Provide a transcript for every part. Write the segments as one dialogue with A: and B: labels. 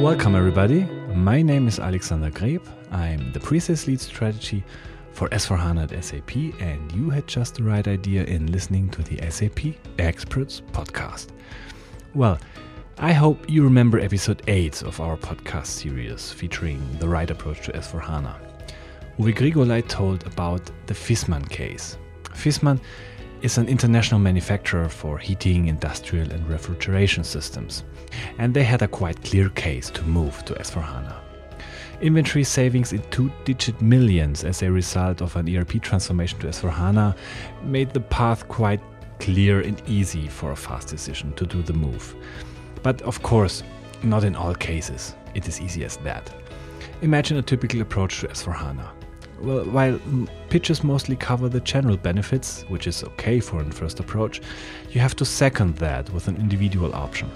A: Welcome, everybody. My name is Alexander Greb. I'm the pre-sales lead strategy for S4HANA at SAP, and you had just the right idea in listening to the SAP Experts podcast. Well, I hope you remember episode 8 of our podcast series featuring the right approach to S4HANA. Uwe Grigolai told about the Viessmann case. Viessmann is an international manufacturer for heating, industrial, and refrigeration systems, and they had a quite clear case to move to S4HANA. Inventory savings in two digit millions as a result of an ERP transformation to S4HANA made the path quite clear and easy for a fast decision to do the move. But of course, not in all cases, it is easy as that. Imagine a typical approach to S4HANA. While pitches mostly cover the general benefits, which is okay for a first approach, you have to second that with an individual option.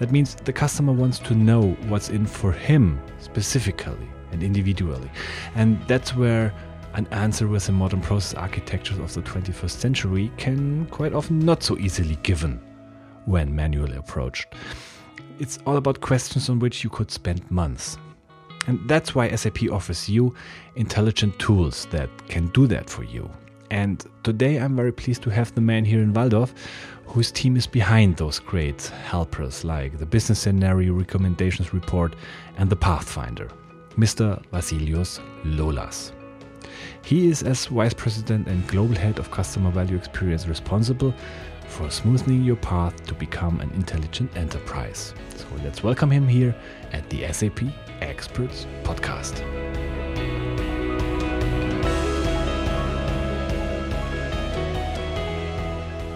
A: That means the customer wants to know what's in for him specifically and individually. And that's where an answer with the modern process architecture of the 21st century can quite often not so easily given when manually approached. It's all about questions on which you could spend months. And that's why SAP offers you intelligent tools that can do that for you. And today I'm very pleased to have the man here in Walldorf whose team is behind those great helpers like the Business Scenario Recommendations Report and the Pathfinder, Mr. Vasilios Lolas. He is, as Vice President and Global Head of Customer Value Experience, responsible for smoothing your path to become an intelligent enterprise. So let's welcome him here at the SAP Experts Podcast.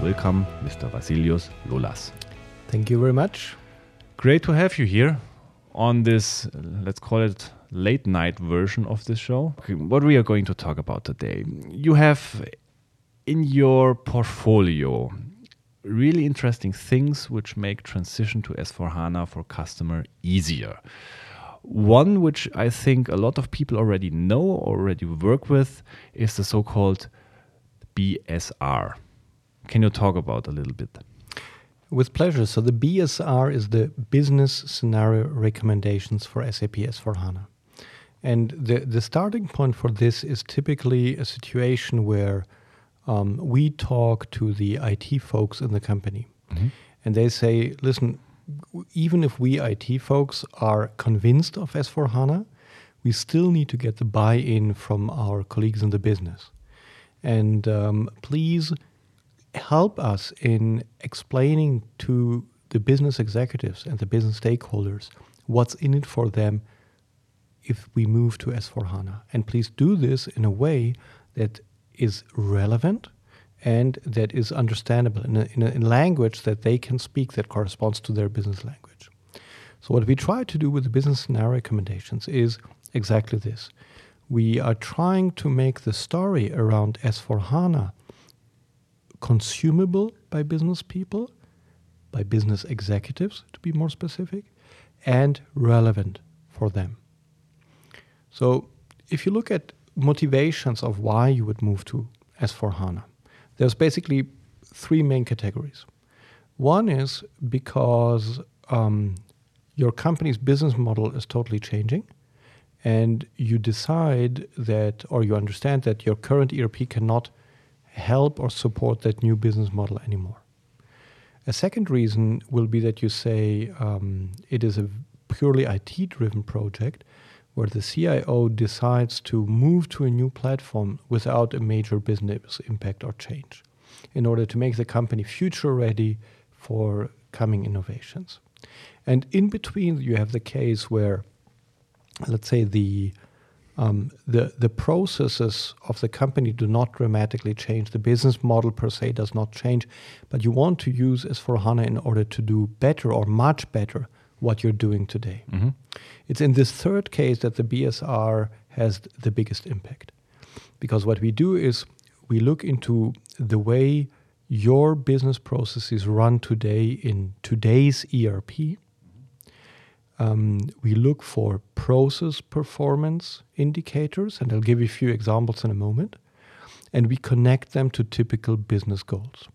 A: Welcome, Mr. Vasilios Lolas.
B: Thank you very much.
A: Great to have you here on this, let's call it late night version of this show. What we are going to talk about today. You have in your portfolio really interesting things which make transition to S4HANA for customer easier. One which I think a lot of people already know, already work with, is the so called BSR. Can you talk about a little bit?
B: With pleasure. So, the BSR is the Business Scenario Recommendations for SAP S4HANA. And the, the starting point for this is typically a situation where um, we talk to the IT folks in the company. Mm-hmm. And they say, listen, even if we IT folks are convinced of S4 HANA, we still need to get the buy in from our colleagues in the business. And um, please help us in explaining to the business executives and the business stakeholders what's in it for them if we move to S4 HANA. And please do this in a way that is relevant and that is understandable in a, in a, in language that they can speak that corresponds to their business language. So, what we try to do with the business scenario recommendations is exactly this. We are trying to make the story around S4 HANA consumable by business people, by business executives, to be more specific, and relevant for them. So, if you look at motivations of why you would move to S4 HANA, there's basically three main categories. One is because um, your company's business model is totally changing, and you decide that, or you understand that your current ERP cannot help or support that new business model anymore. A second reason will be that you say um, it is a purely IT driven project where the CIO decides to move to a new platform without a major business impact or change in order to make the company future ready for coming innovations. And in between, you have the case where, let's say, the um, the the processes of the company do not dramatically change. The business model per se does not change, but you want to use S4 HANA in order to do better or much better what you're doing today. Mm-hmm. It's in this third case that the BSR has the biggest impact. Because what we do is we look into the way your business processes run today in today's ERP. Um, we look for process performance indicators, and I'll give you a few examples in a moment. And we connect them to typical business goals.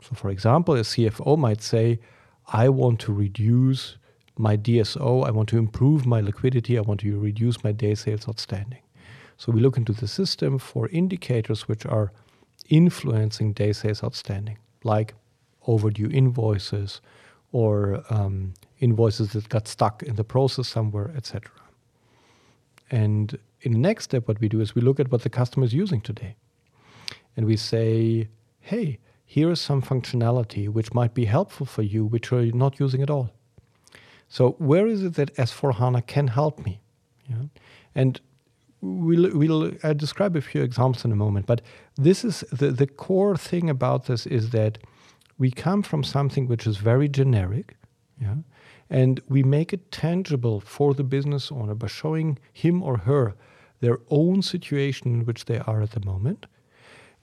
B: So, for example, a CFO might say, I want to reduce my DSO, I want to improve my liquidity, I want to reduce my day sales outstanding. So, we look into the system for indicators which are influencing day sales outstanding, like overdue invoices or um, invoices that got stuck in the process somewhere, etc. And in the next step, what we do is we look at what the customer is using today. And we say, hey, here is some functionality which might be helpful for you, which you're not using at all. So where is it that S4 HANA can help me? Yeah? And we'll, we'll uh, describe a few examples in a moment, but this is the, the core thing about this is that we come from something which is very generic, yeah, and we make it tangible for the business owner by showing him or her their own situation in which they are at the moment,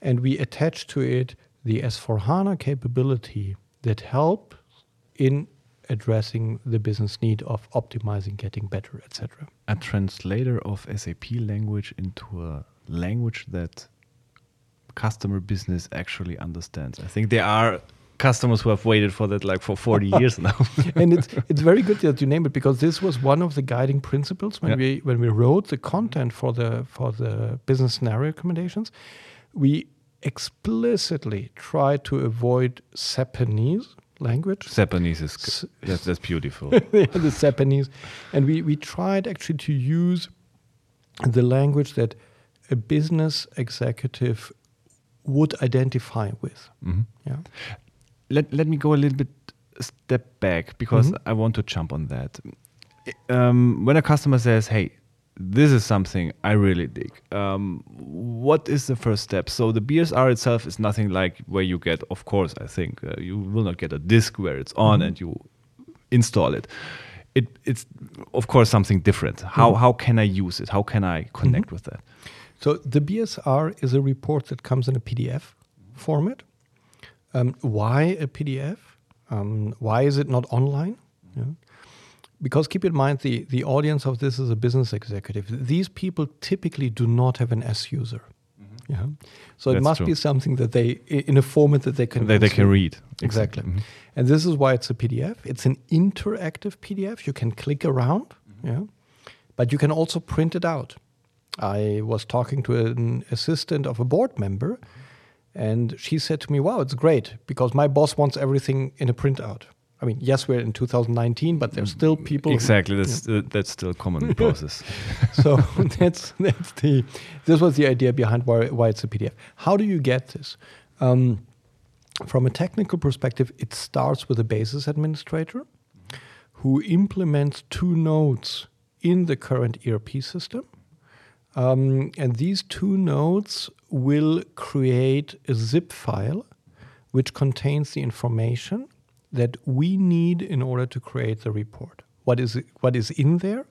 B: and we attach to it the S4HANA capability that help in addressing the business need of optimizing, getting better, etc.
A: A translator of SAP language into a language that customer business actually understands. I think there are customers who have waited for that like for 40 years now.
B: and it's it's very good that you name it because this was one of the guiding principles when yeah. we when we wrote the content for the for the business scenario recommendations. We explicitly try to avoid SAPanese language.
A: SAPanese is that's, that's beautiful.
B: yeah, the SAPanese, and we we tried actually to use the language that a business executive would identify with. Mm-hmm. Yeah.
A: Let let me go a little bit step back because mm-hmm. I want to jump on that. Um, when a customer says, "Hey, this is something I really dig. Um, what is the first step? So the BSR itself is nothing like where you get, of course, I think uh, you will not get a disk where it's on mm and you install it. It it's of course something different. How mm how can I use it? How can I connect mm -hmm. with that?
B: So the BSR is a report that comes in a PDF format. Um, why a PDF? Um, why is it not online? Yeah because keep in mind the, the audience of this is a business executive. These people typically do not have an S user. Mm-hmm. Yeah. So That's it must true. be something that they in a format that they can
A: they, they can read
B: exactly. Mm-hmm. And this is why it's a PDF. It's an interactive PDF. You can click around, mm-hmm. yeah, but you can also print it out. I was talking to an assistant of a board member, and she said to me, "Wow, it's great because my boss wants everything in a printout." I mean, yes, we're in 2019, but there's still people.
A: Exactly, who, that's uh, that's still a common process.
B: so that's that's the this was the idea behind why why it's a PDF. How do you get this? Um, from a technical perspective, it starts with a basis administrator who implements two notes in the current ERP system. Um, and these two notes will create a zip file which contains the information that we need in order to create the report. What is what is in there?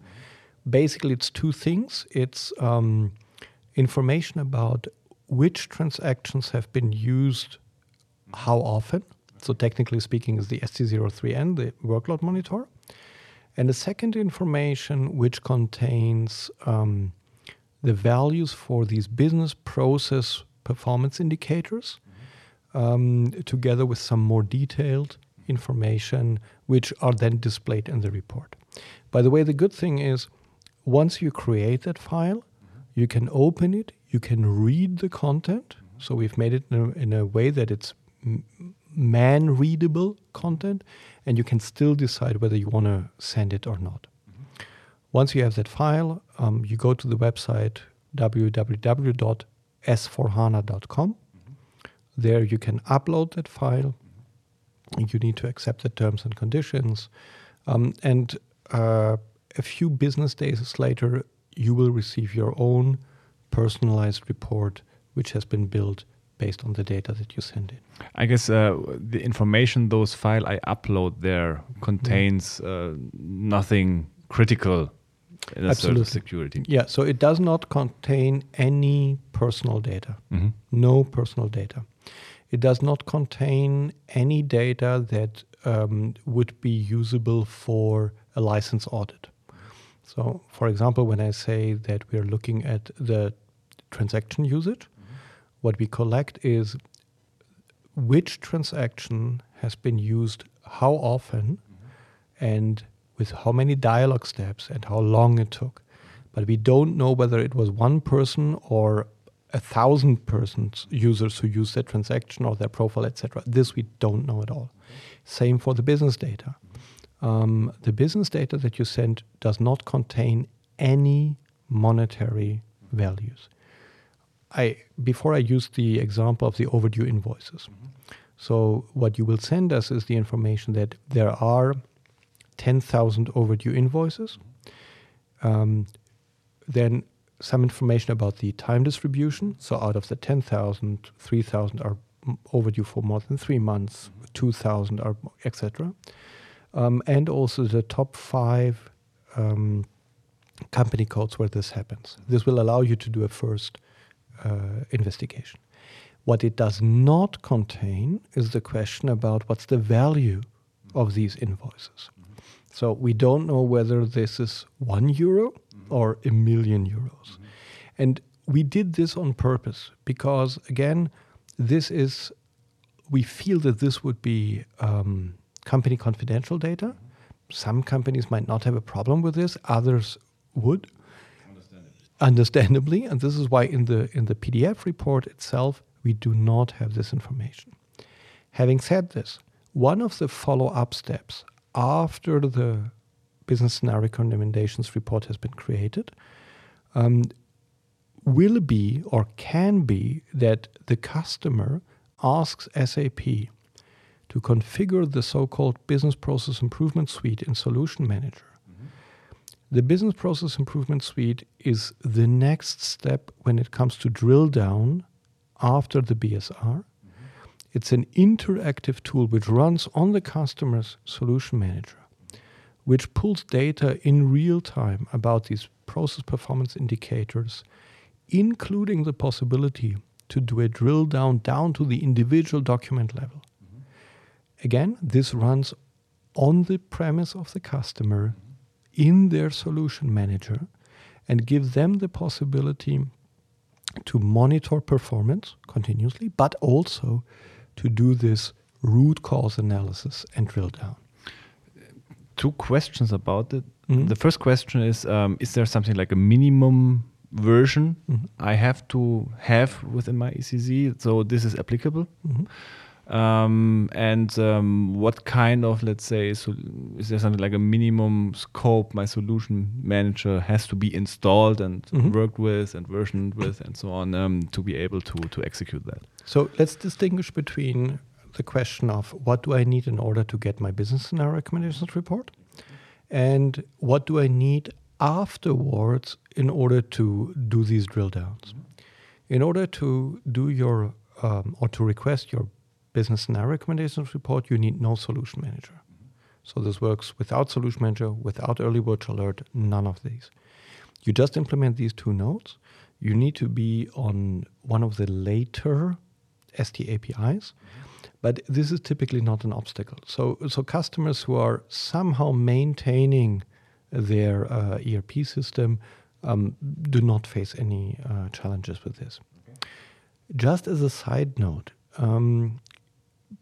B: Basically, it's two things. It's um, information about which transactions have been used, how often. So technically speaking, is the ST03N, the workload monitor, and the second information which contains um, the values for these business process performance indicators, um, together with some more detailed information which are then displayed in the report. By the way, the good thing is once you create that file, you can open it, you can read the content. So we've made it in a, in a way that it's man readable content, and you can still decide whether you want to send it or not. Once you have that file, um, you go to the website www.s4hana.com. Mm-hmm. There you can upload that file you need to accept the terms and conditions. Um, and uh, a few business days later, you will receive your own personalized report, which has been built based on the data that you send in.
A: I guess uh, the information those file I upload there contains uh, nothing critical in Absolutely. security.
B: Yeah, so it does not contain any personal data. Mm -hmm. No personal data. It does not contain any data that um, would be usable for a license audit. So, for example, when I say that we're looking at the transaction usage, what we collect is which transaction has been used how often and with how many dialogue steps and how long it took. But we don't know whether it was one person or a thousand persons users who use that transaction or their profile, etc. This we don't know at all. Same for the business data. Um, the business data that you send does not contain any monetary values. I before I use the example of the overdue invoices. So what you will send us is the information that there are 10,000 overdue invoices. Um, then some information about the time distribution. So out of the 10,000, 3,000 are overdue for more than three months, 2,000 are etc. Um, and also the top five um, company codes where this happens. This will allow you to do a first uh, investigation. What it does not contain is the question about what's the value of these invoices. So we don't know whether this is one euro or a million euros. And we did this on purpose because, again, this is, we feel that this would be um, company confidential data. Some companies might not have a problem with this, others would. Understandably. Understandably, and this is why in the in the PDF report itself we do not have this information. Having said this, one of the follow-up steps after the business scenario recommendations report has been created um, will be or can be that the customer asks SAP to configure the so called Business Process Improvement Suite in Solution Manager. Mm-hmm. The Business Process Improvement Suite is the next step when it comes to drill down after the BSR. Mm-hmm. It's an interactive tool which runs on the customer's solution manager, which pulls data in real time about these process performance indicators, including the possibility to do a drill down down to the individual document level. Mm-hmm. Again, this runs on the premise of the customer mm-hmm. in their solution manager and gives them the possibility to monitor performance continuously, but also to do this root cause analysis and drill down.
A: Two questions about it. Mm-hmm. The first question is um, Is there something like a minimum version mm-hmm. I have to have within my ECC? So this is applicable? Mm-hmm. Um, and um, what kind of, let's say, so is there something like a minimum scope my solution manager has to be installed and mm-hmm. worked with and versioned with and so on um, to be able to, to execute that?
B: So let's distinguish between the question of what do I need in order to get my business scenario recommendations report and what do I need afterwards in order to do these drill downs. Mm-hmm. In order to do your um, or to request your business scenario recommendations report, you need no solution manager. Mm-hmm. So this works without solution manager, without early watch alert, none of these. You just implement these two notes. You need to be on one of the later ST APIs, but this is typically not an obstacle. So, so customers who are somehow maintaining their uh, ERP system um, do not face any uh, challenges with this. Okay. Just as a side note, um,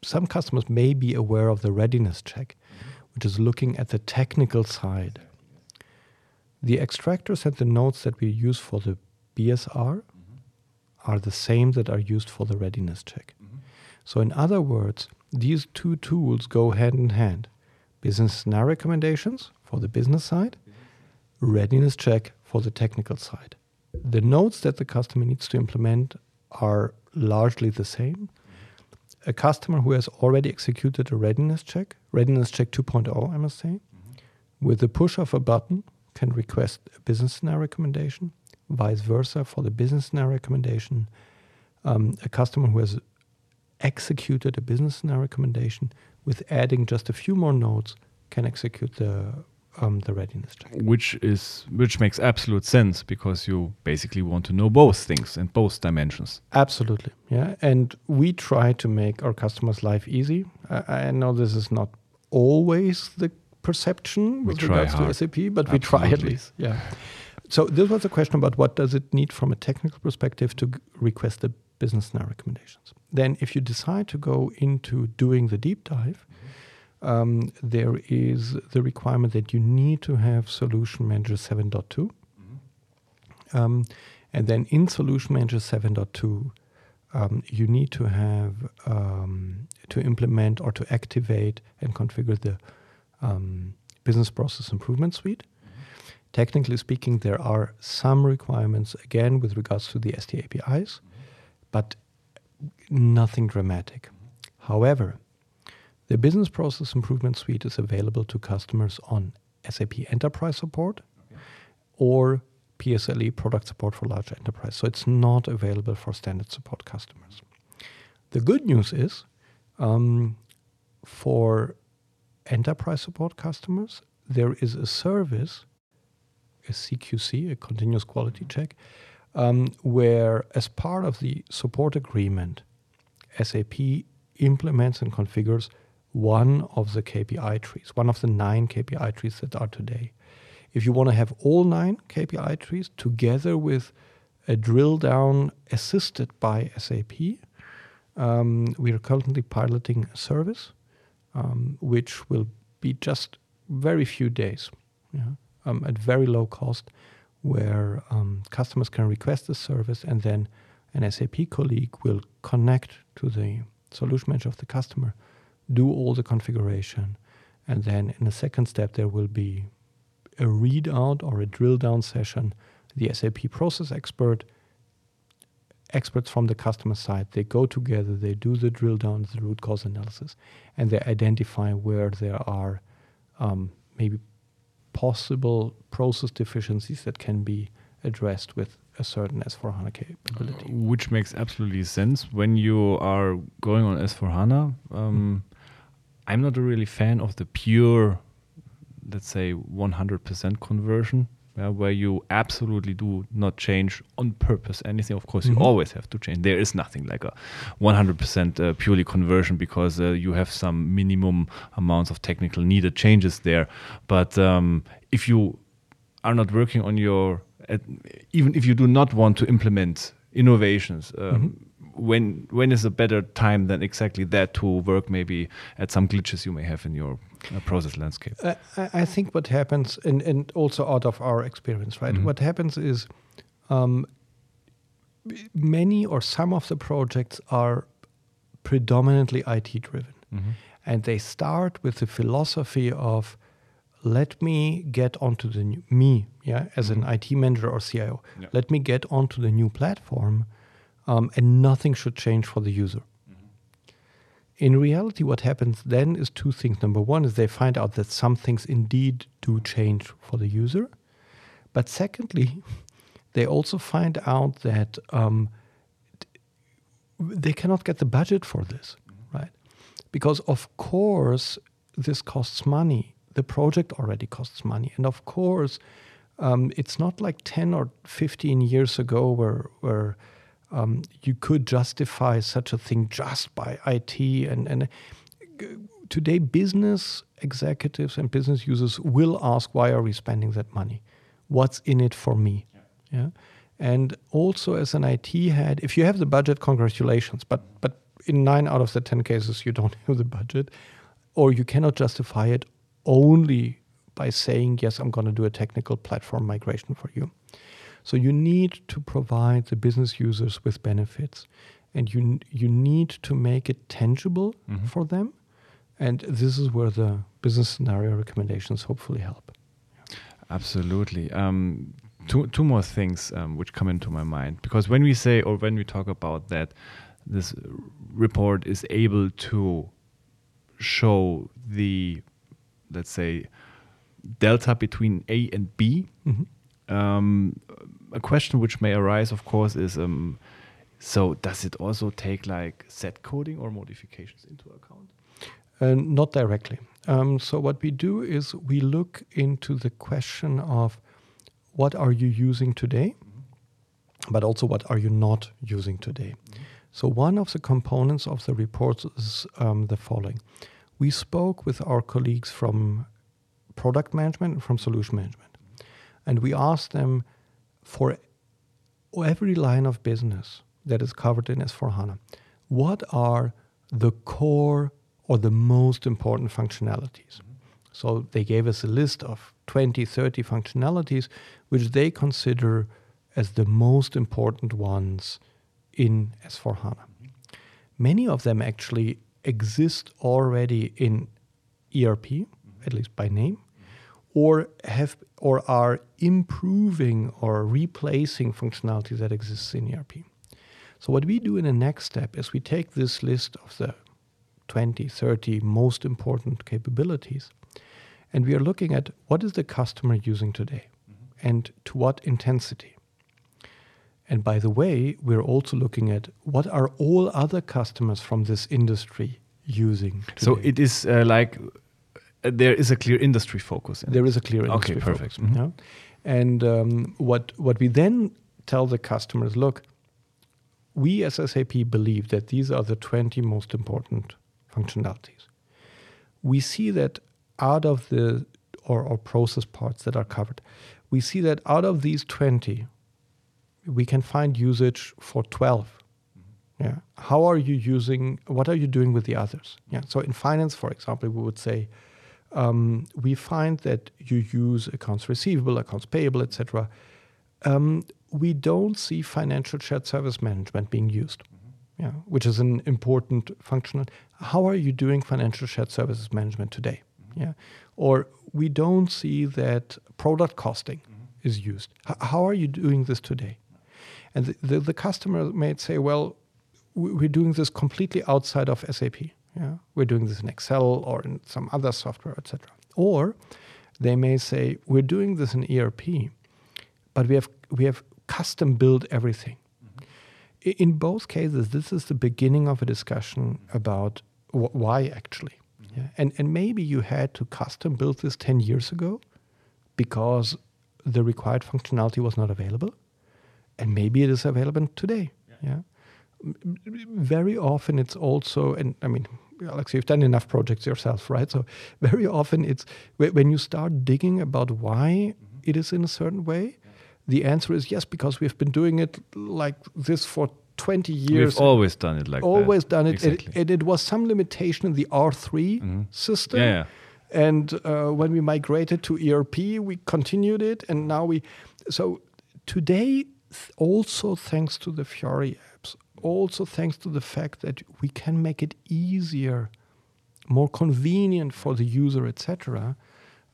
B: some customers may be aware of the readiness check, mm-hmm. which is looking at the technical side. The extractors and the notes that we use for the BSR mm-hmm. are the same that are used for the readiness check. Mm-hmm. So, in other words, these two tools go hand in hand business scenario recommendations for the business side, readiness check for the technical side. The notes that the customer needs to implement are largely the same a customer who has already executed a readiness check, readiness check 2.0, I must say, mm-hmm. with the push of a button, can request a business scenario recommendation. Vice versa for the business scenario recommendation. Um, a customer who has executed a business scenario recommendation with adding just a few more notes can execute the um, the readiness check.
A: Which is which makes absolute sense because you basically want to know both things and both dimensions.
B: Absolutely, yeah. And we try to make our customers' life easy. I, I know this is not always the perception
A: We
B: with regards
A: hard.
B: to SAP, but we try at least. Yeah. So this was a question about what does it need from a technical perspective to request the business scenario recommendations. Then, if you decide to go into doing the deep dive, um, there is the requirement that you need to have Solution Manager 7.2. Um, and then in Solution Manager 7.2, um, you need to have um, to implement or to activate and configure the um, Business Process Improvement Suite. Technically speaking, there are some requirements again with regards to the ST APIs, but nothing dramatic. However, the Business Process Improvement Suite is available to customers on SAP Enterprise Support or PSLE Product Support for Large Enterprise. So it's not available for standard support customers. The good news is um, for enterprise support customers, there is a service, a CQC, a continuous quality check, um, where as part of the support agreement, SAP implements and configures one of the KPI trees, one of the nine KPI trees that are today. If you want to have all nine KPI trees together with a drill down assisted by SAP, um, we are currently piloting a service um, which will be just very few days yeah, um, at very low cost, where um, customers can request the service and then an SAP colleague will connect to the solution manager of the customer, do all the configuration, and then in the second step there will be a readout or a drill down session. The SAP process expert, experts from the customer side, they go together, they do the drill down, the root cause analysis, and they identify where there are um, maybe possible process deficiencies that can be addressed with a certain S4 HANA capability.
A: Which makes absolutely sense when you are going on S4 HANA. Um, I'm not a really fan of the pure, let's say, 100% conversion, yeah, where you absolutely do not change on purpose anything. Of course,
B: Mhm.
A: you always have to change. There is nothing like a 100% uh, purely conversion because uh, you have some minimum amounts of technical needed changes there. But um, if you are not working on your, uh, even if you do not want to implement innovations, um, when when is a better time than exactly that to work maybe at some glitches you may have in your uh, process landscape?
B: Uh, I I think what happens, and, and also out of our experience, right?
A: Mhm.
B: What happens is um, many or some of the projects are predominantly IT driven.
A: Mhm.
B: And they start with the philosophy of let me get onto the new, me, yeah, as an IT manager or CIO,
A: Yeah.
B: let me get onto the new platform um, and nothing should change for the user. In reality, what happens then is two things. Number one is they find out that some things indeed do change for the user. But secondly, they also find out that um, they cannot get the budget for this, right? Because, of course, this costs money. The project already costs money. And of course, um, it's not like 10 or 15 years ago where, where um, you could justify such a thing just by IT. And, and today, business executives and business users will ask, why are we spending that money? What's in it for me? Yeah. And also, as an IT head, if you have the budget, congratulations. But but in nine out of the ten cases, you don't have the budget, or you cannot justify it only by saying yes, I'm going to do a technical platform migration for you. So you need to provide the business users with benefits, and you you need to make it tangible
A: Mhm.
B: for them. And this is where the business scenario recommendations hopefully help.
A: Absolutely. Um, two two more things um, which come into my mind because when we say or when we talk about that, this report is able to show the let's say delta between A and B.
B: Mhm.
A: Um, a question which may arise, of course, is um, so does it also take like Z coding or modifications into account?
B: Uh, not directly. Um, so what we do is we look into the question of what are you using today, but also what are you not using today. So one of the components of the report is um, the following: we spoke with our colleagues from product management and from solution management. And we asked them for every line of business that is covered in S4HANA, what are the core or the most important functionalities? Mm-hmm. So they gave us a list of 20, 30 functionalities which they consider as the most important ones in S4HANA. Mm-hmm. Many of them actually exist already in ERP, mm-hmm. at least by name, or have or are improving or replacing functionality that exists in ERP. So what we do in the next step is we take this list of the 20, 30 most important capabilities and we are looking at what is the customer using today mm-hmm. and to what intensity. And by the way, we're also looking at what are all other customers from this industry using. Today.
A: So it is uh, like there is a clear industry focus.
B: There is a clear industry
A: okay, perfect.
B: focus. Mm-hmm. Yeah? And um, what what we then tell the customers, look, we as SAP believe that these are the 20 most important functionalities. We see that out of the or, or process parts that are covered, we see that out of these 20, we can find usage for 12. Mm-hmm. Yeah. How are you using, what are you doing with the others? Yeah. So in finance, for example, we would say, um, we find that you use accounts receivable, accounts payable, etc. Um, we don't see financial shared service management being used, mm-hmm. yeah, which is an important function. How are you doing financial shared services management today? Mm-hmm. Yeah, or we don't see that product costing mm-hmm. is used. H- how are you doing this today? And the, the, the customer may say, well, we're doing this completely outside of SAP. Yeah, we're doing this in Excel or in some other software, etc. Or they may say we're doing this in ERP, but we have we have custom built everything. Mm-hmm. In both cases, this is the beginning of a discussion about wh- why actually. Mm-hmm. Yeah? And and maybe you had to custom build this ten years ago because the required functionality was not available, and maybe it is available today. yeah? yeah? Very often it's also and i mean Alex, you've done enough projects yourself, right? So very often it's when you start digging about why mm-hmm. it is in a certain way, the answer is yes, because we've been doing it like this for 20 years.
A: We've always done it like
B: always
A: that.
B: done it. Exactly. And, it was some limitation in the R3 mm-hmm. system.
A: Yeah, yeah.
B: And uh, when we migrated to ERP, we continued it. And now we. So today, also thanks to the Fiori also thanks to the fact that we can make it easier, more convenient for the user, etc.,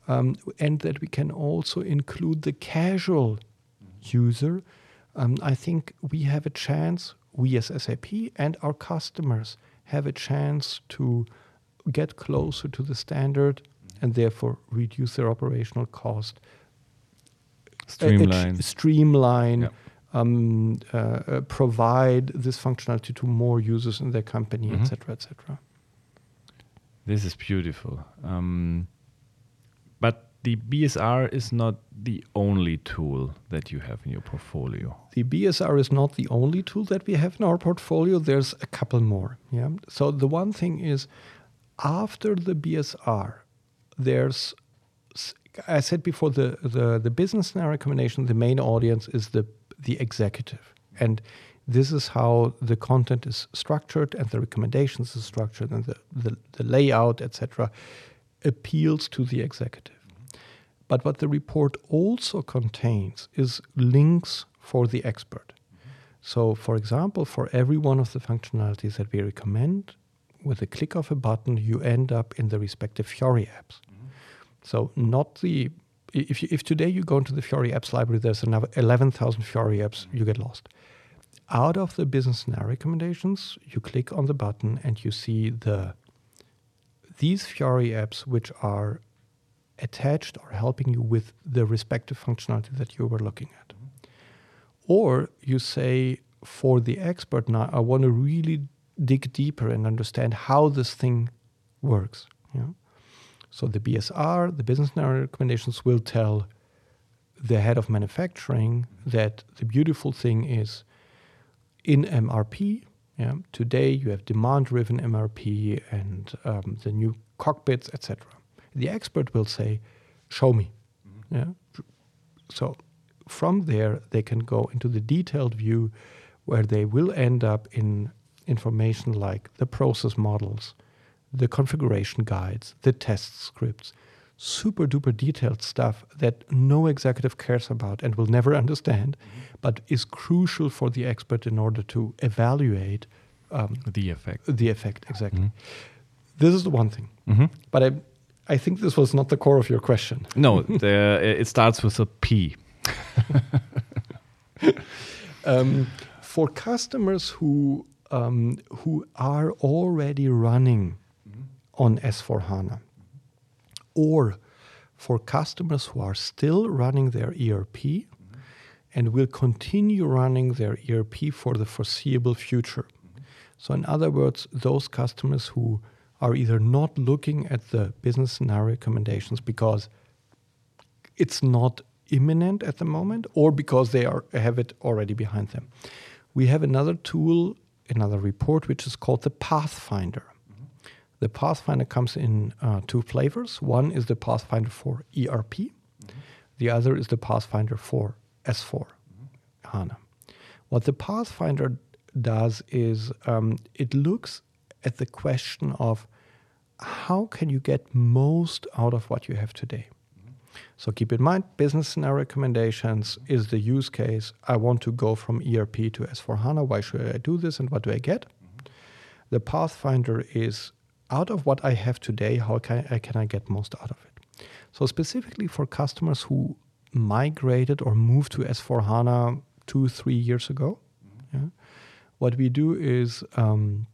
B: um, and that we can also include the casual user. Um, I think we have a chance, we as SAP and our customers have a chance to get closer to the standard and therefore reduce their operational cost.
A: Streamline.
B: streamline. Yeah um, uh, uh, provide this functionality to more users in their company, etc., mm-hmm. etc. Et
A: this is beautiful. Um, but the BSR is not the only tool that you have in your portfolio.
B: The BSR is not the only tool that we have in our portfolio. There's a couple more. Yeah. So the one thing is, after the BSR, there's I said before the the, the business scenario recommendation. The main audience is the the executive. And this is how the content is structured and the recommendations is structured and the, the, the layout, etc., appeals to the executive. But what the report also contains is links for the expert. So, for example, for every one of the functionalities that we recommend, with a click of a button, you end up in the respective Fiori apps. Mm-hmm. So, not the if, you, if today you go into the Fiori apps library, there's another 11,000 Fiori apps, you get lost. Out of the business scenario recommendations, you click on the button and you see the these Fiori apps which are attached or helping you with the respective functionality that you were looking at. Or you say, for the expert now, I want to really dig deeper and understand how this thing works. So the BSR, the business scenario recommendations, will tell the head of manufacturing that the beautiful thing is in MRP. Yeah, today you have demand-driven MRP and um, the new cockpits, etc. The expert will say, show me. Yeah. So from there, they can go into the detailed view where they will end up in information like the process models, the configuration guides, the test scripts, super duper detailed stuff that no executive cares about and will never understand, but is crucial for the expert in order to evaluate um,
A: The effect.
B: the effect exactly. This is the one thing,
A: Mhm.
B: but I, I think this was not the core of your question.
A: No, the, it starts with a P.
B: Um, for customers who um, who are already running on S4 HANA, or for customers who are still running their ERP and will continue running their ERP for the foreseeable future. So, in other words, those customers who are either not looking at the business scenario recommendations because it's not imminent at the moment or because they are have it already behind them. We have another tool, another report, which is called the Pathfinder. The Pathfinder comes in uh, two flavors. One is the Pathfinder for ERP. The other is the Pathfinder for S4 HANA. What the Pathfinder does is um, it looks at the question of how can you get most out of what you have today. So keep in mind, business scenario recommendations is the use case. I want to go from ERP to S4 HANA. Why should I do this and what do I get? The Pathfinder is out of what I have today, how can I, can I get most out of it? So specifically for customers who migrated or moved to S4 HANA two, three years ago, mm-hmm. yeah, what we do is um,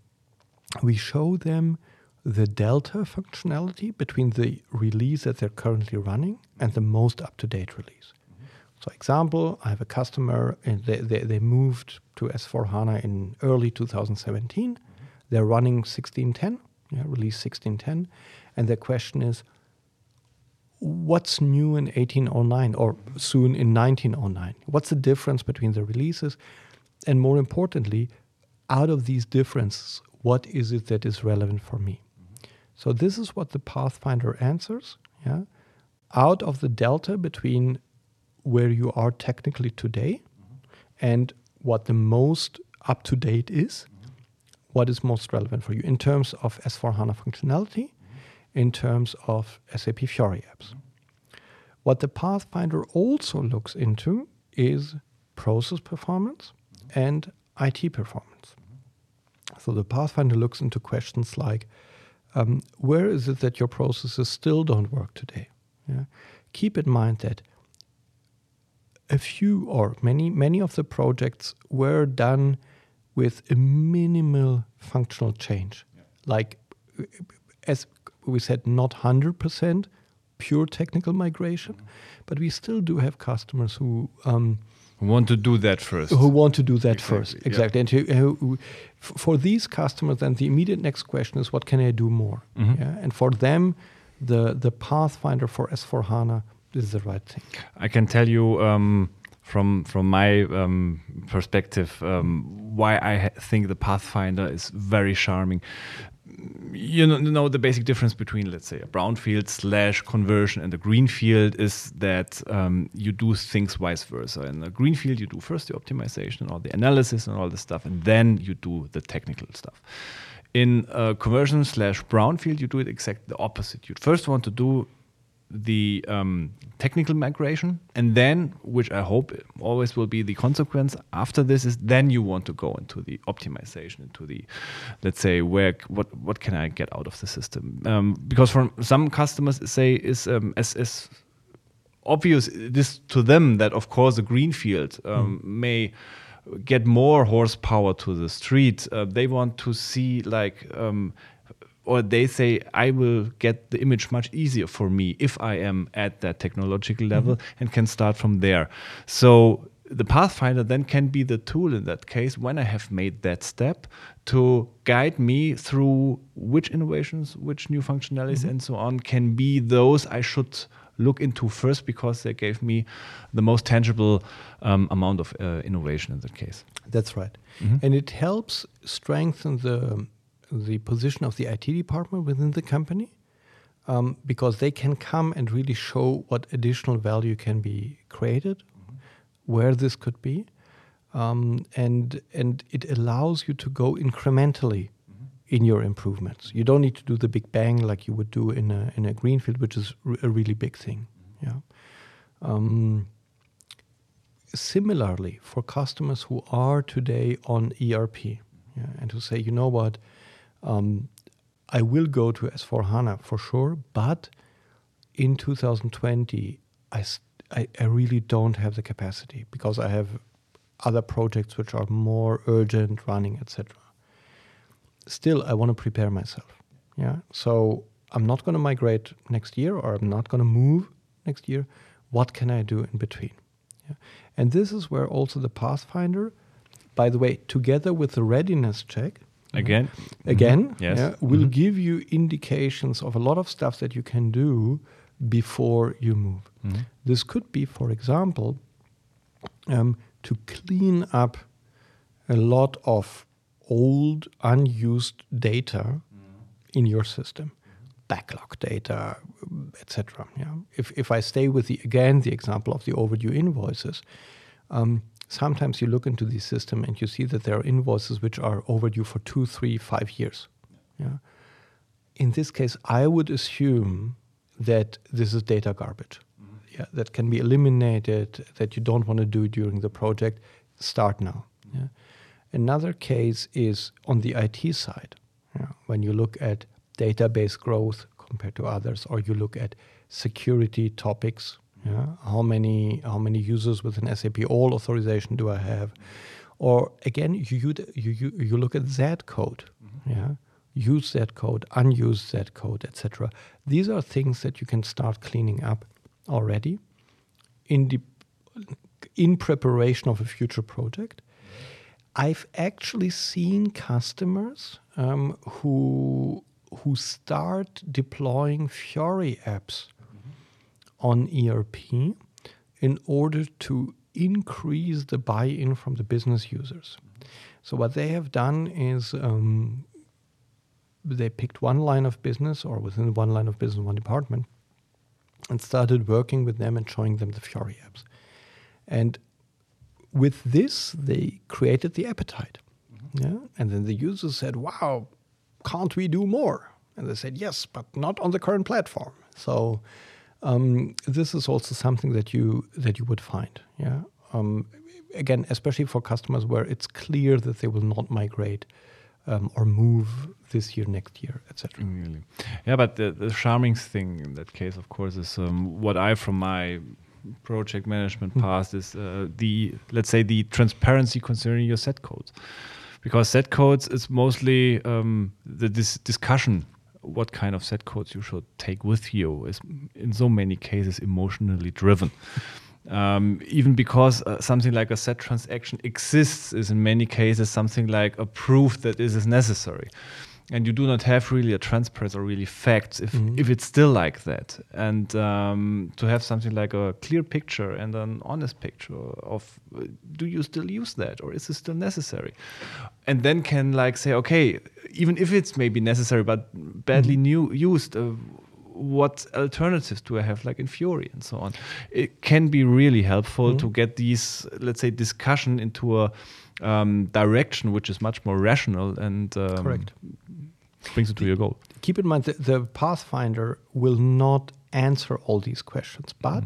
B: we show them the delta functionality between the release that they're currently running and the most up-to-date release. Mm-hmm. So example, I have a customer and they, they, they moved to S4 HANA in early 2017. Mm-hmm. They're running 1610, yeah, release 1610. And the question is, what's new in 1809 or soon in 1909? What's the difference between the releases? And more importantly, out of these differences, what is it that is relevant for me? So this is what the Pathfinder answers. Yeah, out of the delta between where you are technically today and what the most up to date is, what is most relevant for you in terms of S4 HANA functionality, in terms of SAP Fiori apps. What the Pathfinder also looks into is process performance and IT performance. So the Pathfinder looks into questions like um, where is it that your processes still don't work today? Yeah? Keep in mind that a few or many many of the projects were done with a minimal functional change, like as we said, not hundred percent pure technical migration, but we still do have customers who. Um,
A: We want to do that first.
B: who want to do that
A: Exactly,
B: first.
A: yeah.
B: Exactly. And who, who, who- for these customers, then the immediate next question is, what can I do more?
A: Mhm.
B: Yeah? And for them, the the Pathfinder for S4 HANA is the right thing.
A: I can tell you um, from from my um, perspective um, why I think the Pathfinder is very charming. You know, you know the basic difference between let's say a brownfield slash conversion and a greenfield is that um, you do things vice versa. In a greenfield, you do first the optimization and all the analysis and all the stuff, and then you do the technical stuff. In conversion slash brownfield, you do it exactly the opposite. You first want to do the um, technical migration, and then, which I hope always will be the consequence after this, is then you want to go into the optimization, into the, let's say, where what what can I get out of the system? Um, because from some customers say is um, as as obvious this to them that of course a greenfield um, may get more horsepower to the street. Uh, they want to see like. Um, or they say I will get the image much easier for me if I am at that technological level and can start from there. So the Pathfinder then can be the tool in that case when I have made that step to guide me through which innovations, which new functionalities, and so on can be those I should look into first because they gave me the most tangible um, amount of uh, innovation in that case.
B: That's right.
A: Mhm.
B: And it helps strengthen the the position of the IT department within the company. um, because they can come and really show what additional value can be created, where this could be, um, and and it allows you to go incrementally in your improvements. You don't need to do the big bang like you would do in a in a greenfield, which is r- a really big thing. Yeah. Um, similarly, for customers who are today on ERP, yeah, and who say, you know what, um, I will go to S4 HANA for sure, but in 2020, I, I, I really don't have the capacity because I have other projects which are more urgent running, etc. Still, I want to prepare myself. Yeah. So I'm not going to migrate next year or I'm not going to move next year. What can I do in between? Yeah. And this is where also the Pathfinder, by the way, together with the readiness check,
A: Again?
B: again,
A: Mhm. Yes.
B: yeah, will
A: Mhm.
B: give you indications of a lot of stuff that you can do before you move.
A: Mhm.
B: This could be, for example, um, to clean up a lot of old, unused data in your system, backlog data, etc. Yeah. If if I stay with the again the example of the overdue invoices, um, sometimes you look into the system and you see that there are invoices which are overdue for two, three, five years. Yeah. In this case, I would assume that this is data garbage. Mm-hmm. Yeah, that can be eliminated. That you don't want to do during the project. Start now. Mm-hmm. Yeah. Another case is on the IT side. Yeah. When you look at database growth compared to others, or you look at security topics. Yeah. How many how many users with an SAP all authorization do I have? Or again, you you you, you look at that code. Yeah. Use Z code, unused Z code, etc. These are things that you can start cleaning up already in the in preparation of a future project. I've actually seen customers um, who who start deploying Fiori apps on ERP in order to increase the buy-in from the business users. So what they have done is um, they picked one line of business or within one line of business, one department, and started working with them and showing them the Fiori apps. And with this, they created the appetite. Yeah. And then the users said, wow, can't we do more? And they said, yes, but not on the current platform. So um, this is also something that you that you would find. Yeah. Um, again, especially for customers where it's clear that they will not migrate um, or move this year, next year, etc.
A: Really. Yeah, but the, the charming thing in that case, of course, is um, what I, from my project management past, is uh, the let's say the transparency concerning your Z codes, because Z codes is mostly um, the dis- discussion. What kind of Z codes you should take with you is in so many cases emotionally driven. Um, even because uh, something like a Z transaction exists is in many cases something like a proof that this is necessary and you do not have really a transparency or really facts if,
B: Mhm.
A: if it's still like that and um, to have something like a clear picture and an honest picture of uh, do you still use that or is it still necessary and then can like say okay even if it's maybe necessary but badly new used uh, what alternatives do I have, like in Fiori and so on? It can be really helpful to get these, let's say, discussion into a um, direction which is much more rational and um,
B: Correct.
A: brings it to your goal.
B: keep in mind that the Pathfinder will not answer all these questions, but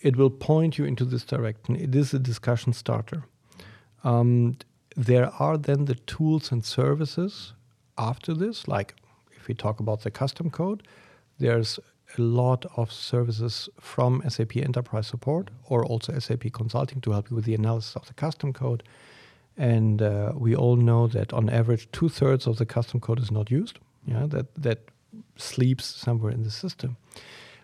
B: it will point you into this direction. It is a discussion starter. Um, there are then the tools and services after this, like if we talk about the custom code, there's a lot of services from SAP Enterprise Support or also SAP Consulting to help you with the analysis of the custom code. And uh, we all know that on average, two thirds of the custom code is not used. Yeah, that that sleeps somewhere in the system.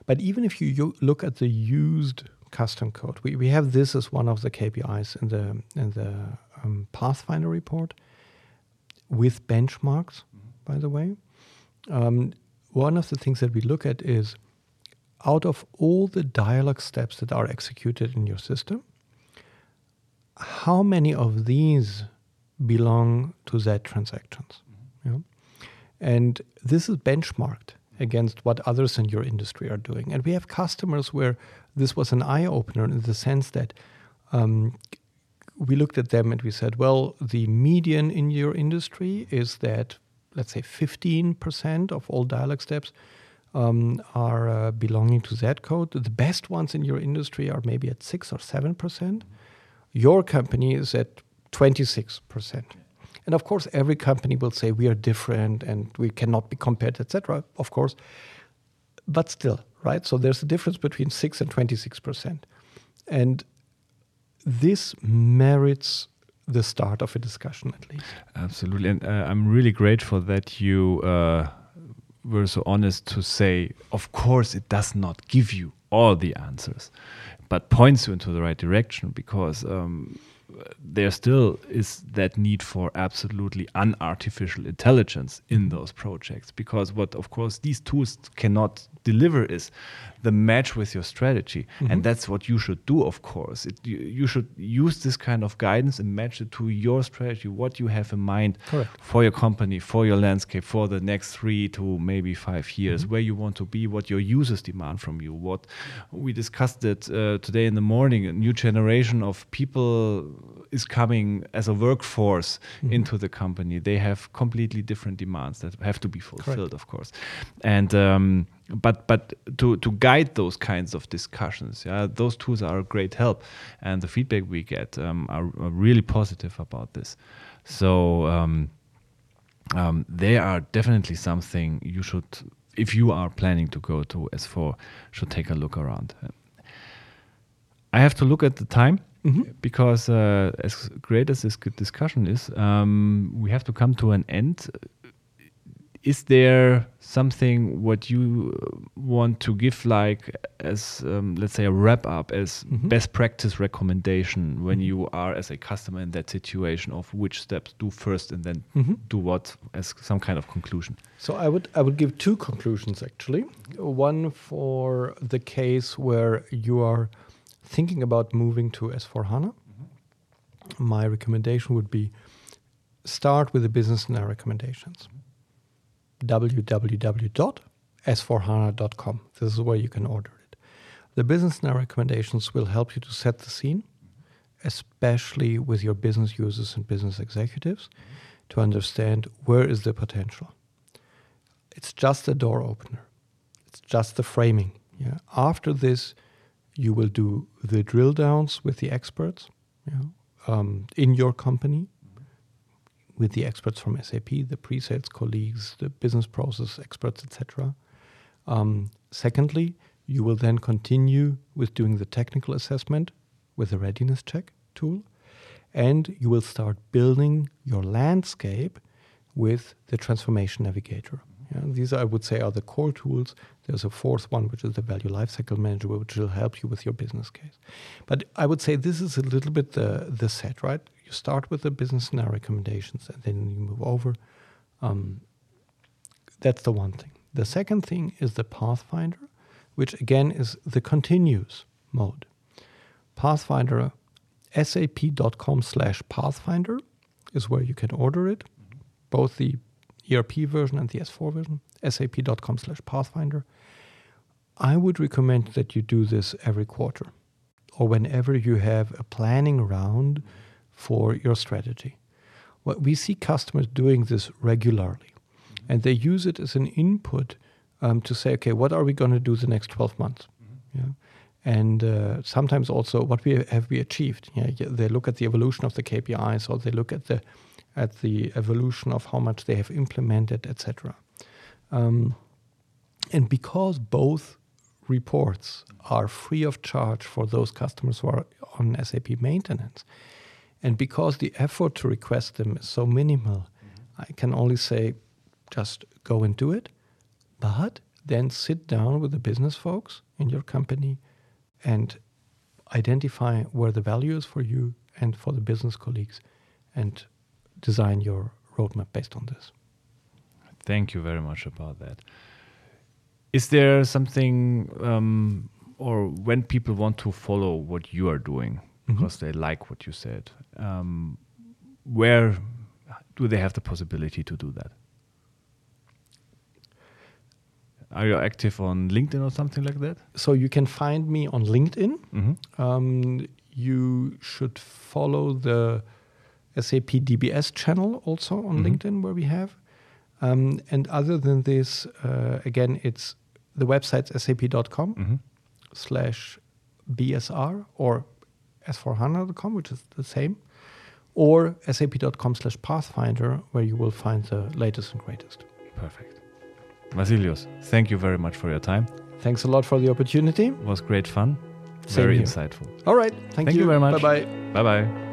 B: But even if you look at the used custom code, we, we have this as one of the KPIs in the in the um, Pathfinder report with benchmarks. By the way, um, one of the things that we look at is out of all the dialog steps that are executed in your system, how many of these belong to Z transactions? Yeah? And this is benchmarked against what others in your industry are doing. And we have customers where this was an eye opener in the sense that um, we looked at them and we said, well, the median in your industry is that, let's say, 15% of all dialog steps um, are uh, belonging to Z code. The best ones in your industry are maybe at 6 or 7%. Your company is at 26%. And of course, every company will say we are different and we cannot be compared, etc. Of course, but still, right? So there's a difference between six and twenty-six percent, and this merits the start of a discussion at least.
A: Absolutely, and uh, I'm really grateful that you uh, were so honest to say, of course, it does not give you all the answers, but points you into the right direction because. Um, there still is that need for absolutely unartificial intelligence in those projects because what of course these tools cannot deliver is the match with your strategy mm-hmm. and that's what you should do of course it, you, you, should use this kind of guidance and match it to your strategy what you have in mind
B: Correct.
A: for your company for your landscape for the next three to maybe five years mm-hmm. where you want to be what your users demand from you what we discussed it uh, today in the morning a new generation of people is coming as a workforce mm-hmm. into the company they have completely different demands that have to be fulfilled Correct. of course. And um, but but to to guide those kinds of discussions yeah those tools are a great help. And the feedback we get um, are, are, really positive about this. So um, um, they are definitely something you should if you are planning to go to s4 should take a look around. I have to look at the time Mm -hmm. because uh, as great as this discussion is, um, we have to come to an end is there something what you want to give like as um, let's say a wrap up as mm -hmm. best practice recommendation when mm-hmm. you are as a customer in that situation of which steps do first and then mm -hmm. do what as some kind of conclusion
B: so i would i would give two conclusions actually one for the case where you are thinking about moving to s4 hana mm -hmm. my recommendation would be start with the business scenario recommendations www.s4hana.com. This is where you can order it. The business now recommendations will help you to set the scene, especially with your business users and business executives, to understand where is the potential. It's just a door opener. It's just the framing. Yeah. After this, you will do the drill downs with the experts um, in your company with the experts from SAP, the pre-sales colleagues, the business process experts, etc. Um, secondly, you will then continue with doing the technical assessment with a readiness check tool, and you will start building your landscape with the transformation navigator. Yeah, these, I would say, are the core tools. There's a fourth one, which is the value lifecycle manager, which will help you with your business case. But I would say this is a little bit the, the set, right? You start with the business scenario recommendations and then you move over. Um, that's the one thing. The second thing is the Pathfinder, which again is the continuous mode. Pathfinder, sap.com slash Pathfinder is where you can order it, both the ERP version and the S4 version, sap.com slash Pathfinder. I would recommend that you do this every quarter or whenever you have a planning round for your strategy. Well, we see customers doing this regularly, and they use it as an input um, to say, okay, what are we going to do the next 12 months? Mm-hmm. Yeah. And uh, sometimes also, what we have we achieved? Yeah, they look at the evolution of the KPIs, or they look at the at the evolution of how much they have implemented, etc. Um, and because both reports are free of charge for those customers who are on SAP maintenance, and because the effort to request them is so minimal, mm-hmm. I can only say just go and do it. But then sit down with the business folks in your company and identify where the value is for you and for the business colleagues and design your roadmap based on this.
A: Thank you very much about that. Is there something, um, or when people want to follow what you are doing, mm-hmm. because they like what you said. Um, where do they have the possibility to do that? Are you active on LinkedIn or something like that?
B: So you can find me on LinkedIn.
A: Mm-hmm.
B: Um, you should follow the SAP DBS channel also on
A: Mhm.
B: LinkedIn, where we have. Um, and other than this, uh, again, it's the website's sap.com
A: Mm-hmm.
B: slash BSR or s4hana.com, which is the same, or sap.com slash pathfinder, where you will find the latest and greatest.
A: Perfect. Vasilios, thank you very much for your time.
B: Thanks a lot for the opportunity.
A: It was great fun.
B: Same
A: very
B: here.
A: insightful.
B: All right. Thank,
A: Thank you very much.
B: Bye bye.
A: Bye bye.